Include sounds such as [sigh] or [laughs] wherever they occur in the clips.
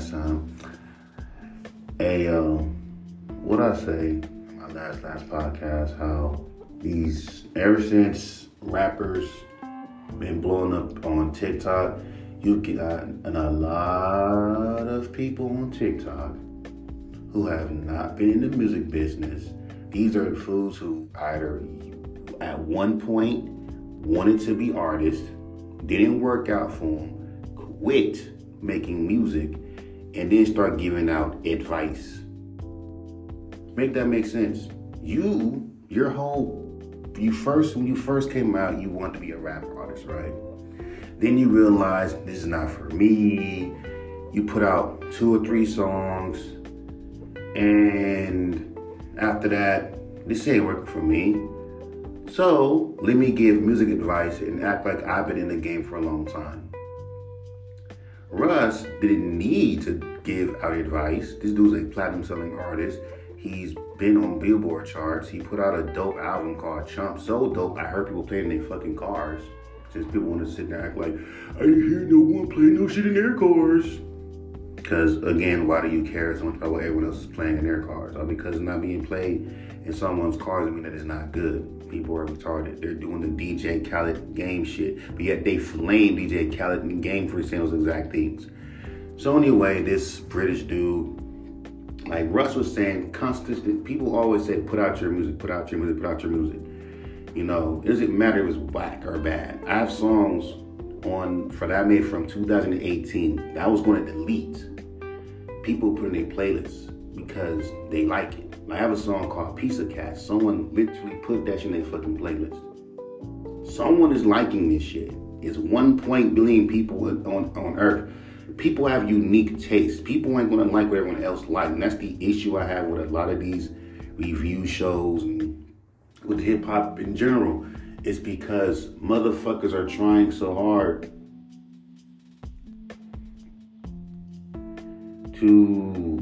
last time. A um, what I say my last last podcast how these ever since rappers been blowing up on TikTok, you got a lot of people on TikTok who have not been in the music business. These are fools who either at one point wanted to be artists, didn't work out for them, quit making music, and then start giving out advice. Make that make sense? You, your whole, you first, when you first came out, you want to be a rap artist, right? Then you realize this is not for me. You put out two or three songs, and after that, this ain't working for me. So let me give music advice and act like I've been in the game for a long time. Russ didn't need to give out advice. This dude's a platinum selling artist. He's been on Billboard charts. He put out a dope album called Chump. So dope, I heard people playing in their fucking cars. Since people want to sit there and act like, I didn't hear no one playing no shit in their cars. Because again, why do you care so much about what everyone else is playing in their cars? Or because it's not being played in someone's cars, I mean that it's not good. People are retarded. They're doing the DJ Khaled game shit, but yet they flame DJ Khaled the game for saying those exact things. So anyway, this British dude, like Russ was saying, constant. People always say, "Put out your music, put out your music, put out your music." You know, it doesn't matter if it's whack or bad. I have songs on for that made from 2018 that I was going to delete. People put in their playlists because they like it. I have a song called Pizza Cat. Someone literally put that in their fucking playlist. Someone is liking this shit. It's 1. billion people on, on earth. People have unique tastes. People ain't gonna like what everyone else like. And that's the issue I have with a lot of these review shows and with hip hop in general. It's because motherfuckers are trying so hard to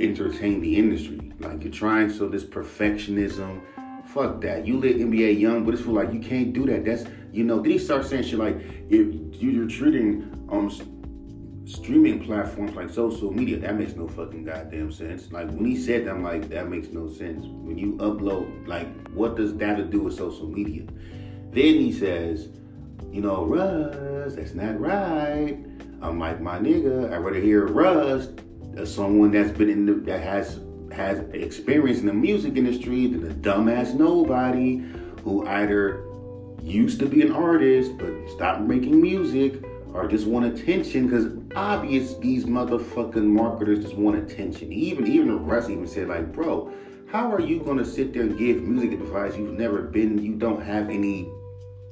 entertain the industry. Like you're trying so this perfectionism. Fuck that. You let NBA young, but it's for like you can't do that. That's you know. Then he starts saying shit like if you're treating um streaming platforms like social media, that makes no fucking goddamn sense. Like when he said that, I'm like, that makes no sense. When you upload, like, what does that to do with social media? Then he says, you know, Russ, that's not right. I'm like, my nigga, I'd rather hear Russ as someone that's been in the, that has has experience in the music industry than a dumbass nobody who either used to be an artist but stopped making music or just want attention because obvious these motherfucking marketers just want attention. Even even the rest even said like, bro, how are you gonna sit there and give music advice you've never been? You don't have any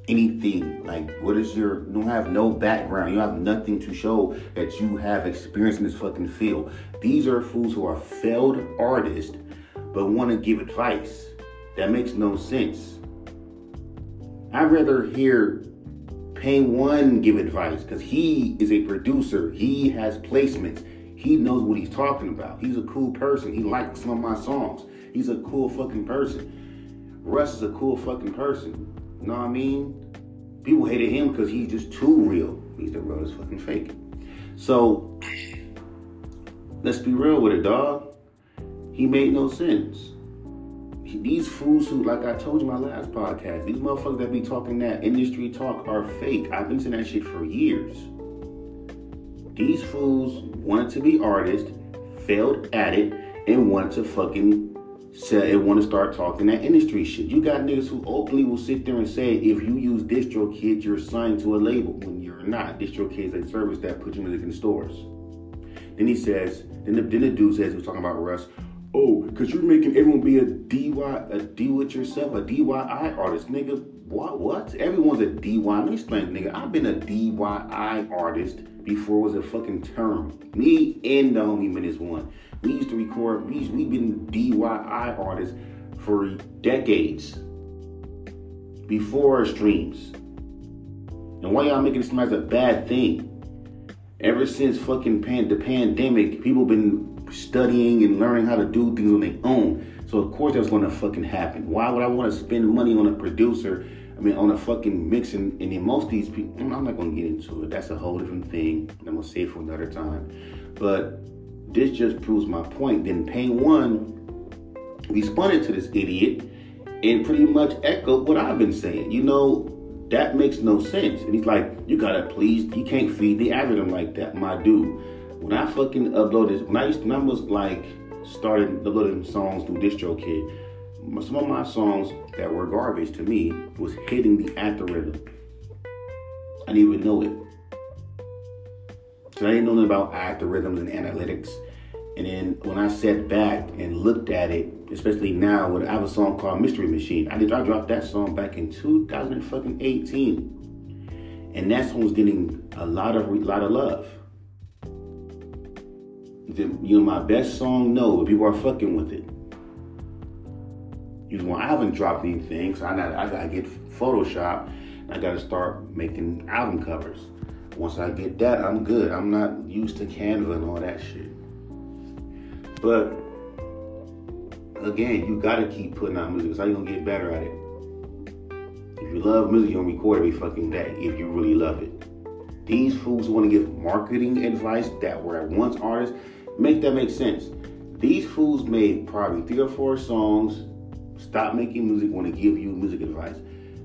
anything. Like, what is your? You don't have no background. You have nothing to show that you have experience in this fucking field. These are fools who are failed artists but want to give advice. That makes no sense. I'd rather hear Pain One give advice because he is a producer. He has placements. He knows what he's talking about. He's a cool person. He likes some of my songs. He's a cool fucking person. Russ is a cool fucking person. You know what I mean? People hated him because he's just too real. He's the realest fucking fake. So let's be real with it, dog. He made no sense these fools who, like I told you my last podcast, these motherfuckers that be talking that industry talk are fake. I've been saying that shit for years. These fools wanted to be artists, failed at it, and wanted to fucking say and want to start talking that industry shit. You got niggas who openly will sit there and say if you use DistroKid, you're signed to a label when you're not. DistroKid is a service that puts your music in stores. Then he says, then the, then the dude says, he was talking about Russ, Oh, because you're making everyone be a DY, a do it yourself, a artist, nigga. What? What? Everyone's a DIY. Let me explain, nigga. I've been a artist before it was a fucking term. Me and the homie man one. We used to record. We we've been DIY artists for decades before streams. And why y'all making this as a bad thing? Ever since fucking pan, the pandemic, people been studying and learning how to do things on their own. So of course that's going to fucking happen. Why would I want to spend money on a producer I mean, on a fucking mixing, and then most of these people, I'm not gonna get into it. That's a whole different thing. I'm gonna save for another time. But this just proves my point. Then Pain One responded to this idiot and pretty much echoed what I've been saying. You know, that makes no sense. And he's like, you gotta please, you can't feed the algorithm like that, my dude. When I fucking uploaded, when I used to, when I was like started uploading songs through DistroKid, some of my songs that were garbage to me was hitting the algorithm. I didn't even know it. So I didn't know nothing about algorithms and analytics. And then when I sat back and looked at it, especially now when I have a song called Mystery Machine, I did I dropped that song back in 2018. And that song was getting a lot of a lot of love. The, you know, my best song, no, but people are fucking with it. You know, I haven't dropped anything, so I, got, I gotta get Photoshop. I gotta start making album covers. Once I get that, I'm good. I'm not used to Canva and all that shit. But again, you gotta keep putting out music. That's how you gonna get better at it. If you love music, you're gonna record every fucking day if you really love it. These fools to give marketing advice that were at once artists, make that make sense. These fools made probably three or four songs, stop making music, want to give you music advice.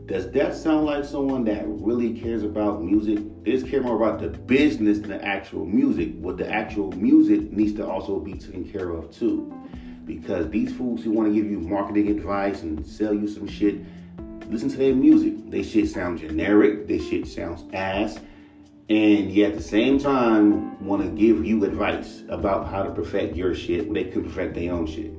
Does that sound like someone that really cares about music? They just care more about the business than the actual music. What the actual music needs to also be taken care of too. Because these fools who want to give you marketing advice and sell you some shit, listen to their music. They shit sound generic, they shit sounds ass, and yet at the same time want to give you advice about how to perfect your shit when they could perfect their own shit.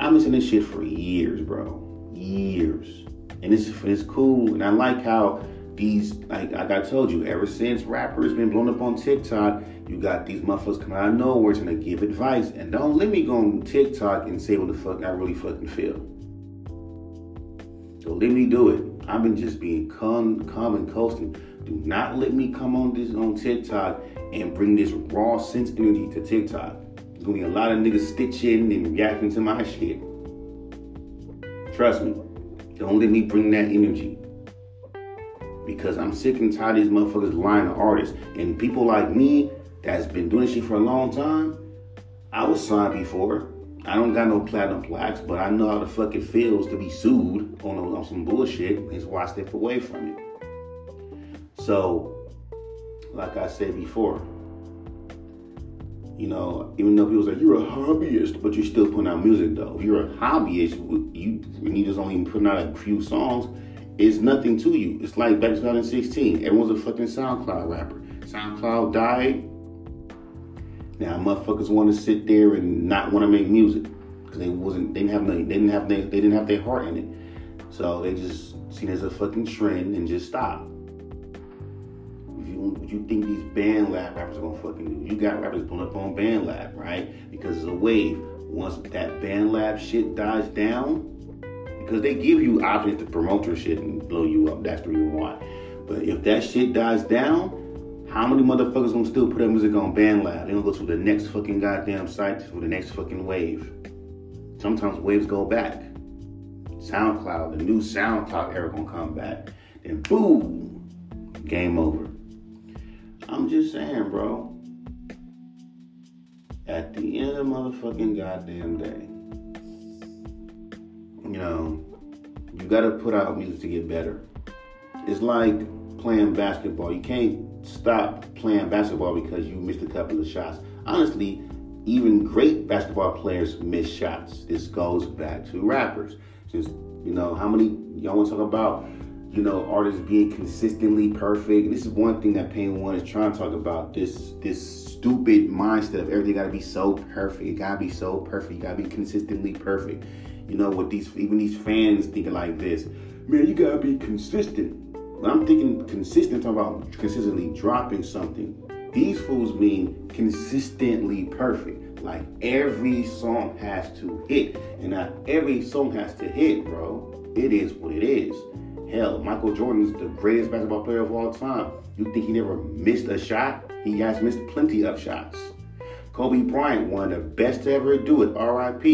I've been listening this shit for years, bro. Years and it's it's cool. And I like how these like, like I told you, ever since rappers been blown up on TikTok, you got these motherfuckers coming out of nowhere trying to give advice. And don't let me go on TikTok and say what the fuck I really fucking feel. Don't let me do it. I've been just being calm, calm and coasting. Do not let me come on this on TikTok and bring this raw sense energy to TikTok. There's gonna be a lot of niggas stitching and reacting to my shit. Trust me. Don't let me bring that energy. Because I'm sick and tired of these motherfuckers lying to artists. And people like me that's been doing shit for a long time, I was signed before. I don't got no platinum plaques, but I know how the fuck it feels to be sued on, on some bullshit. That's why I step away from it. So, like I said before, you know, even though people say you're a hobbyist, but you're still putting out music though. If you're a hobbyist, you when you just only putting out a few songs, it's nothing to you. It's like back in 2016, everyone's a fucking SoundCloud rapper. SoundCloud died. Now motherfuckers want to sit there and not want to make music because they wasn't, they didn't have, no, they didn't have, they, they didn't have their heart in it. So they just seen as a fucking trend and just stopped what you think these band BandLab rappers are gonna fucking do. You got rappers pulling up on band BandLab, right? Because it's a wave. Once that band BandLab shit dies down, because they give you options to promote your shit and blow you up. That's the reason why. But if that shit dies down, how many motherfuckers gonna still put their music on BandLab? They gonna go to the next fucking goddamn site for the next fucking wave. Sometimes waves go back. SoundCloud, the new SoundCloud era gonna come back. Then boom, game over. I'm just saying, bro. At the end of the motherfucking goddamn day, you know, you gotta put out music to get better. It's like playing basketball. You can't stop playing basketball because you missed a couple of shots. Honestly, even great basketball players miss shots. This goes back to rappers. Just, you know, how many y'all want to talk about you know, artists being consistently perfect. This is one thing that Pain One is trying to talk about. This this stupid mindset of everything gotta be so perfect. It gotta be so perfect. You gotta be consistently perfect. You know, what these even these fans thinking like this, man, you gotta be consistent. When I'm thinking consistent, talking about consistently dropping something. These fools mean consistently perfect. Like every song has to hit. And not every song has to hit, bro. It is what it is. Hell, Michael Jordan's the greatest basketball player of all time. You think he never missed a shot? He has missed plenty of shots. Kobe Bryant, one of the best to ever do it, RIP.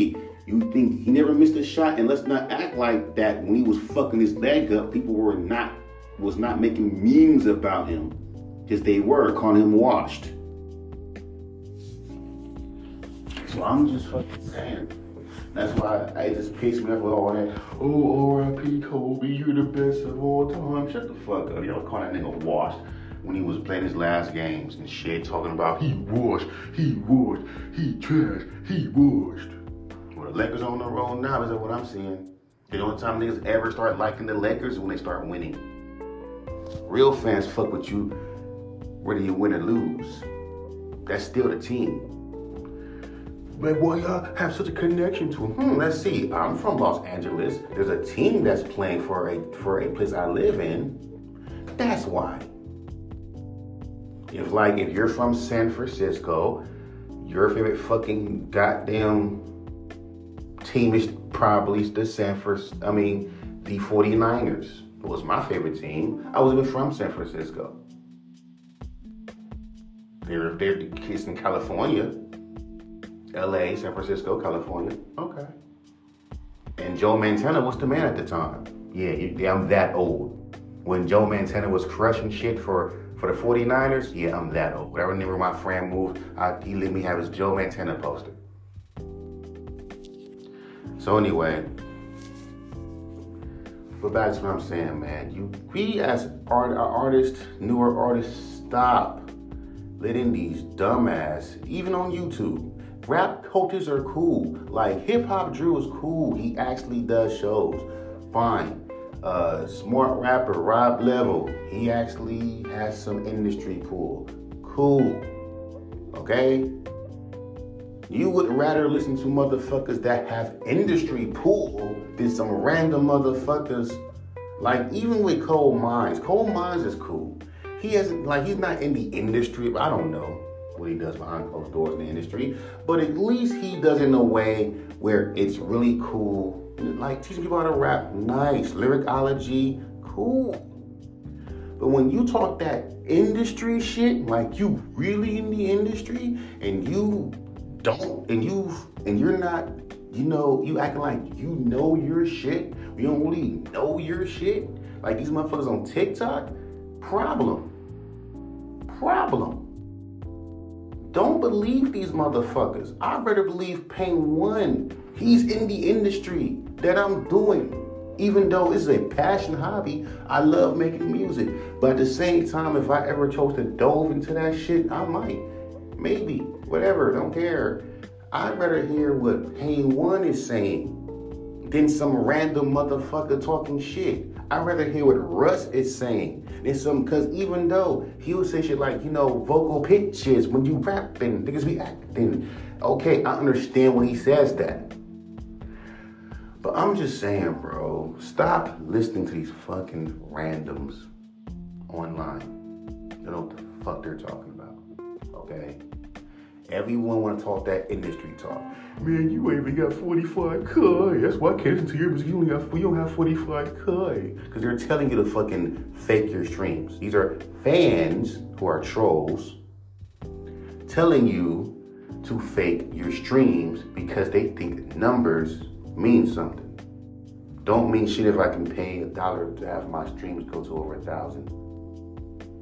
You think he never missed a shot? And let's not act like that when he was fucking his leg up, people were not was not making memes about him. Because they were calling him washed. So I'm just fucking saying. That's why I just pissed me off with all that. Oh, R.I.P. Kobe, you're the best of all time. Shut the fuck up. Y'all call that nigga washed when he was playing his last games and shit, talking about he washed, he washed, he trash, he washed. Well, the Lakers on the road now is that what I'm seeing. The only time niggas ever start liking the Lakers is when they start winning. Real fans fuck with you whether you win or lose. That's still the team. But why y'all have such a connection to him? Hmm, let's see. I'm from Los Angeles. There's a team that's playing for a for a place I live in. That's why. If like if you're from San Francisco, your favorite fucking goddamn team is probably the San Francisco. I mean, the 49ers it was my favorite team. I was even from San Francisco. They're they're the kids in California. LA, San Francisco, California. Okay. And Joe Montana was the man at the time. Yeah, I'm that old. When Joe Montana was crushing shit for, for the 49ers, yeah, I'm that old. I remember my friend moved, I, he let me have his Joe Montana poster. So anyway, but back to what I'm saying, man. You we as art, artists, newer artists, stop letting these dumbass, even on YouTube, Rap coaches are cool. Like hip hop Drew is cool. He actually does shows. Fine. Uh, smart rapper Rob Level. He actually has some industry pull. Cool. Okay? You would rather listen to motherfuckers that have industry pull than some random motherfuckers. Like even with Cole Mines. Cole Mines is cool. He hasn't like he's not in the industry. I don't know what he does behind closed doors in the industry, but at least he does it in a way where it's really cool. Like teaching people how to rap, nice. Lyricology, cool. But when you talk that industry shit, like you really in the industry and you don't, and you and you're not, you know, you acting like you know your shit. You don't really know your shit. Like these motherfuckers on TikTok, problem. Problem. Don't believe these motherfuckers. I'd rather believe Pain One. He's in the industry that I'm doing. Even though it's a passion hobby, I love making music. But at the same time, if I ever chose to dove into that shit, I might. Maybe. Whatever. Don't care. I'd rather hear what Pain One is saying than some random motherfucker talking shit. I'd rather hear what Russ is saying than some, because even though he would say shit like, you know, vocal pitches when you rapping, niggas be acting. Okay, I understand when he says that. But I'm just saying, bro, stop listening to these fucking randoms online. They know what the fuck they're talking about. Okay? Everyone want to talk that industry talk. Man, you ain't even got 45k. That's why I listen to your music. You only got you don't have 45k. Because they're telling you to fucking fake your streams. These are fans who are trolls telling you to fake your streams because they think numbers mean something. Don't mean shit if I can pay a dollar to have my streams go to over a thousand.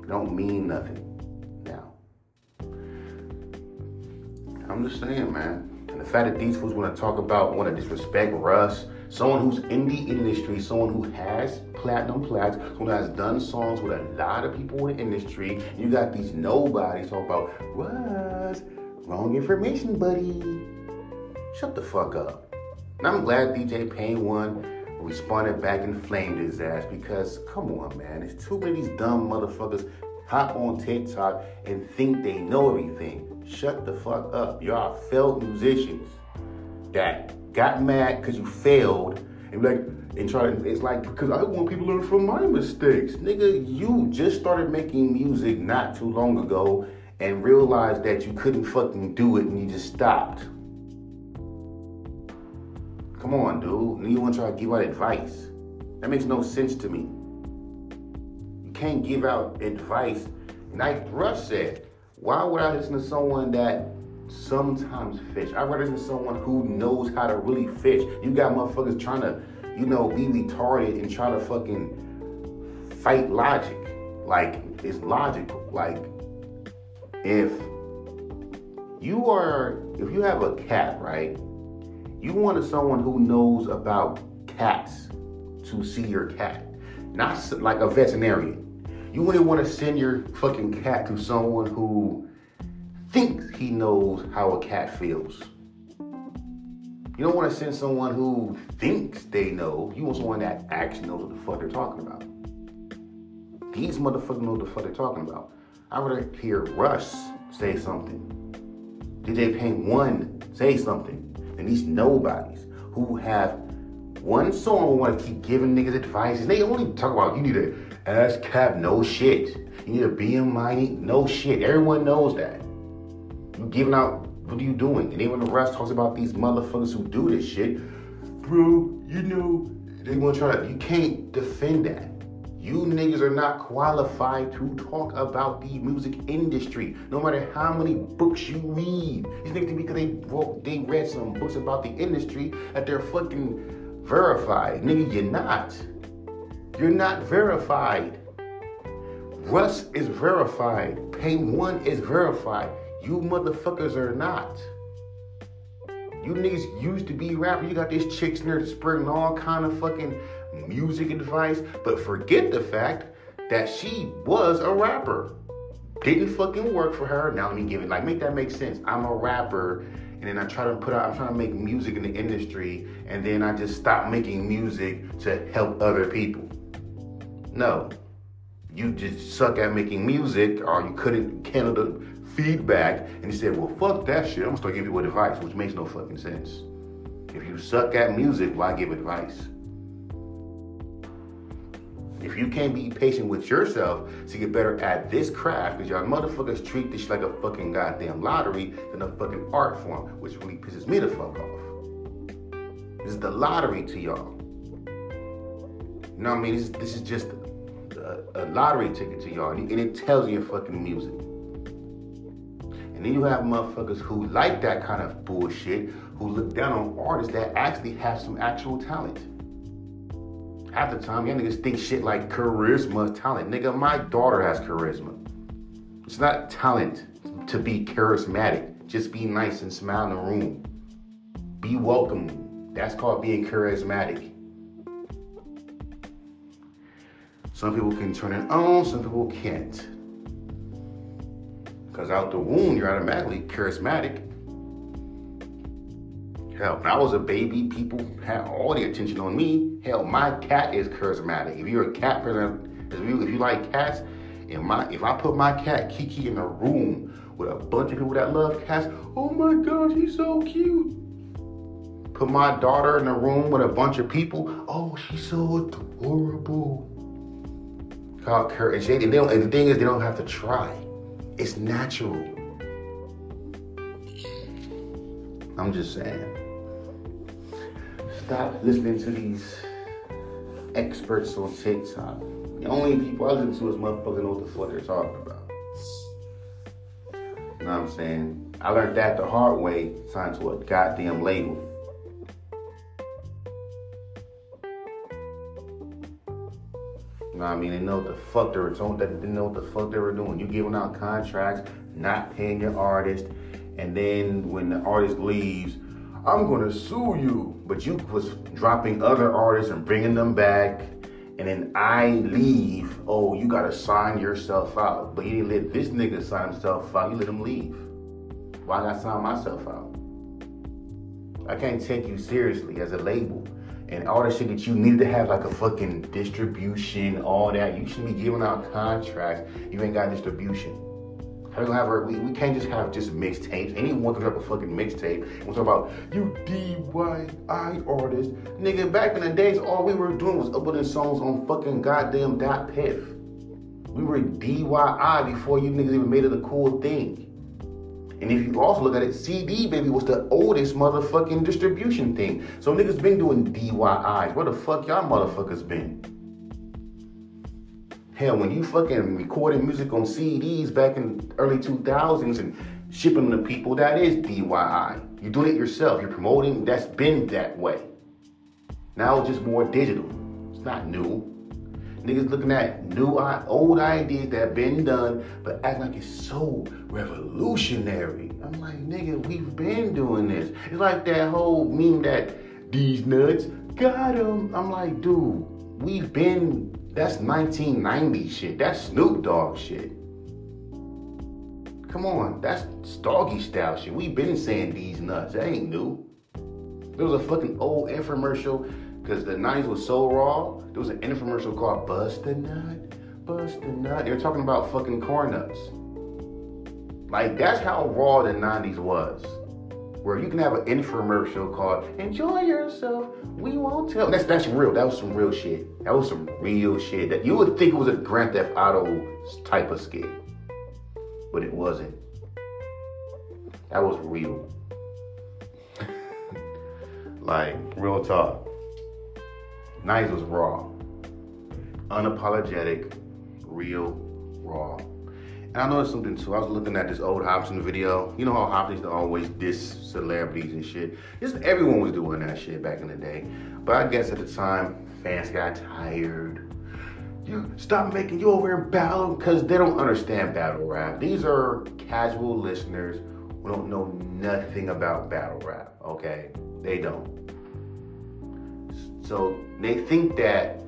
Don't mean nothing. I'm just saying, man. And the fact that these fools want to talk about, want to disrespect Russ, someone who's in the industry, someone who has platinum someone who has done songs with a lot of people in the industry. You got these nobodies talk about Russ, wrong information, buddy. Shut the fuck up. And I'm glad DJ Pain One responded back and flamed his ass because come on, man, there's too many these dumb motherfuckers hop on TikTok and think they know everything. Shut the fuck up. Y'all failed musicians that got mad because you failed and like and try to it's like because I want people to learn from my mistakes. Nigga, you just started making music not too long ago and realized that you couldn't fucking do it and you just stopped. Come on, dude. And you want to try to give out advice. That makes no sense to me. You can't give out advice. Like Russ said, why would I listen to someone that sometimes fish. I'd rather listen to someone who knows how to really fish. You got motherfuckers trying to, you know, be retarded and try to fucking fight logic. Like, it's logical. Like, if you are, if you have a cat, right? You wanted someone who knows about cats to see your cat, not like a veterinarian. You wouldn't want to send your fucking cat to someone who thinks he knows how a cat feels. You don't want to send someone who thinks they know. You want someone that actually knows what the fuck they're talking about. These motherfuckers know what the fuck they're talking about. I would hear Russ say something. DJ Pain One say something. And these nobodies who have one song want to keep giving niggas advice. And they only talk about you need to ask cap no shit. You need to be no shit. Everyone knows that. You giving out, what are you doing? And when the rest talks about these motherfuckers who do this shit, bro, you know, they to try to, you can't defend that. You niggas are not qualified to talk about the music industry, no matter how many books you read. These niggas because they wrote, they read some books about the industry that they're fucking verified. Nigga, you're not. You're not verified. Russ is verified. Pain One is verified. You motherfuckers are not. You niggas used to be rappers. You got these chicks in there spreading all kind of fucking music advice, but forget the fact that she was a rapper. Didn't fucking work for her. Now let me give it like make that make sense. I'm a rapper and then I try to put out I'm trying to make music in the industry and then I just stop making music to help other people. No. You just suck at making music or you couldn't handle the feedback and you said, well fuck that shit. I'm gonna start giving people advice, which makes no fucking sense. If you suck at music, why give advice? If you can't be patient with yourself to get better at this craft, because y'all motherfuckers treat this like a fucking goddamn lottery than a fucking art form, which really pisses me the fuck off. This is the lottery to y'all. You know what I mean? This is, this is just a, lottery ticket to y'all, and it tells you fucking music. And then you have motherfuckers who like that kind of bullshit, who look down on artists that actually have some actual talent half the time, y'all niggas think shit like charisma, talent. Nigga, my daughter has charisma. It's not talent to be charismatic. Just be nice and smile in the room. Be welcome. That's called being charismatic. Some people can turn it on, some people can't. Because out the womb, you're automatically charismatic. Hell, when I was a baby, people had all the attention on me. Hell, my cat is charismatic. If you're a cat person, if you, if you like cats, my if I put my cat Kiki in a room with a bunch of people that love cats, oh my gosh, he's so cute. Put my daughter in a room with a bunch of people, oh, she's so adorable. Called courage. and, and, they don't, and the thing is, they don't have to try. It's natural. I'm just saying stop listening to these experts on TikTok. The only people I listen to is motherfuckers know what the fuck they're talking about. You know what I'm saying? I learned that the hard way, signed to a goddamn label. You know what I mean? They know what the fuck they were doing. They didn't know what the fuck they were doing. You giving out contracts, not paying your artist, and then when the artist leaves, I'm gonna sue you. But you was dropping other artists and bringing them back. And then I leave. Oh, you gotta sign yourself out. But you didn't let this nigga sign himself out. You let him leave. Why gotta sign myself out? I can't take you seriously as a label. And all the shit that you need to have like a fucking distribution, all that. You shouldn't be giving out contracts. You ain't got distribution. How we have our, we, we can't just have just mixtapes. Anyone can drop a fucking mixtape. We're talking about you DIY artist. Nigga, back in the days, all we were doing was uploading songs on fucking goddamn .piff. We were DIY before you niggas even made it a cool thing. And if you also look at it, CD baby was the oldest motherfucking distribution thing. So niggas been doing DIYs. Where the fuck y'all motherfuckers been? Hell, when you fucking recorded music on CDs back in early 2000s and shipping them to people, that is DIY. You're doing it yourself. You're promoting. That's been that way. Now it's just more digital. It's not new. Niggas looking at new, old ideas that have been done, but act like it's so revolutionary. I'm like, nigga, we've been doing this. It's like that whole meme that these nuts got them. I'm like, dude, we've been that's 1990 shit. That's Snoop Dogg shit. Come on, that's doggy style shit. We've been saying these nuts. That ain't new. There was a fucking old infomercial because the 90s was so raw. There was an infomercial called Bust a Nut, Bust a Nut. They were talking about fucking corn nuts. Like, that's how raw the 90s was where you can have an infomercial called "Enjoy Yourself." We won't tell. That's that's real. That was some real shit. That was some real shit. That you would think it was a Grand Theft Auto type of skit, but it wasn't. That was real. [laughs] like real talk. Nice was raw, unapologetic, real, raw. And I noticed something too. I was looking at this old Hopsin video. You know how Hopsin used to always diss celebrities and shit. Just everyone was doing that shit back in the day. But I guess at the time, fans got tired. You stop making you over in battle because they don't understand battle rap. These are casual listeners who don't know nothing about battle rap. Okay, they don't. So they think that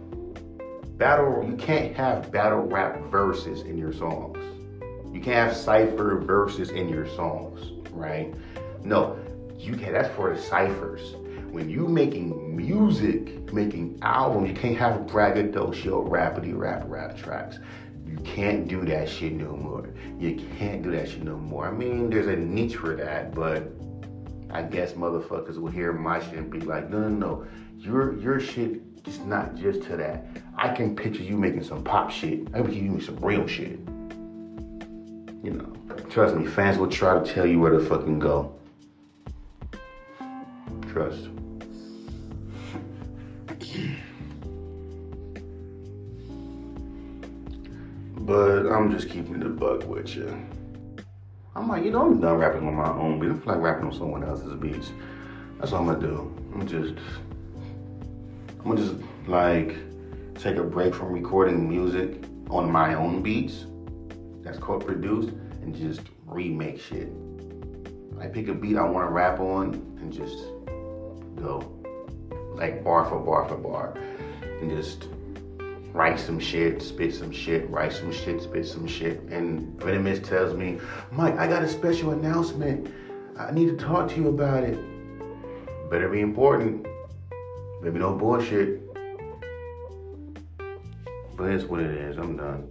battle you can't have battle rap verses in your songs. You can't have cipher verses in your songs, right? No, you can. That's for the ciphers. When you making music, making albums, you can't have braggadocio, rapidy rap rap tracks. You can't do that shit no more. You can't do that shit no more. I mean, there's a niche for that, but I guess motherfuckers will hear my shit and be like, no, no, no. Your your shit is not just to that. I can picture you making some pop shit. I can picture you making some real shit you know, trust me, fans will try to tell you where to fucking go. Trust. But I'm just keeping the buck with you. I'm like, you know, I'm done rapping on my own beats. I feel like rapping on someone else's beats. That's what I'm gonna do. I'm just, I'm gonna just like take a break from recording music on my own beats that's co-produced and just remake shit. I pick a beat I want to rap on and just go like bar for bar for bar and just write some shit, spit some shit, write some shit, spit some shit. And Venomous tells me, Mike, I got a special announcement. I need to talk to you about it. Better be important. Maybe no bullshit. But it's what it is. I'm done.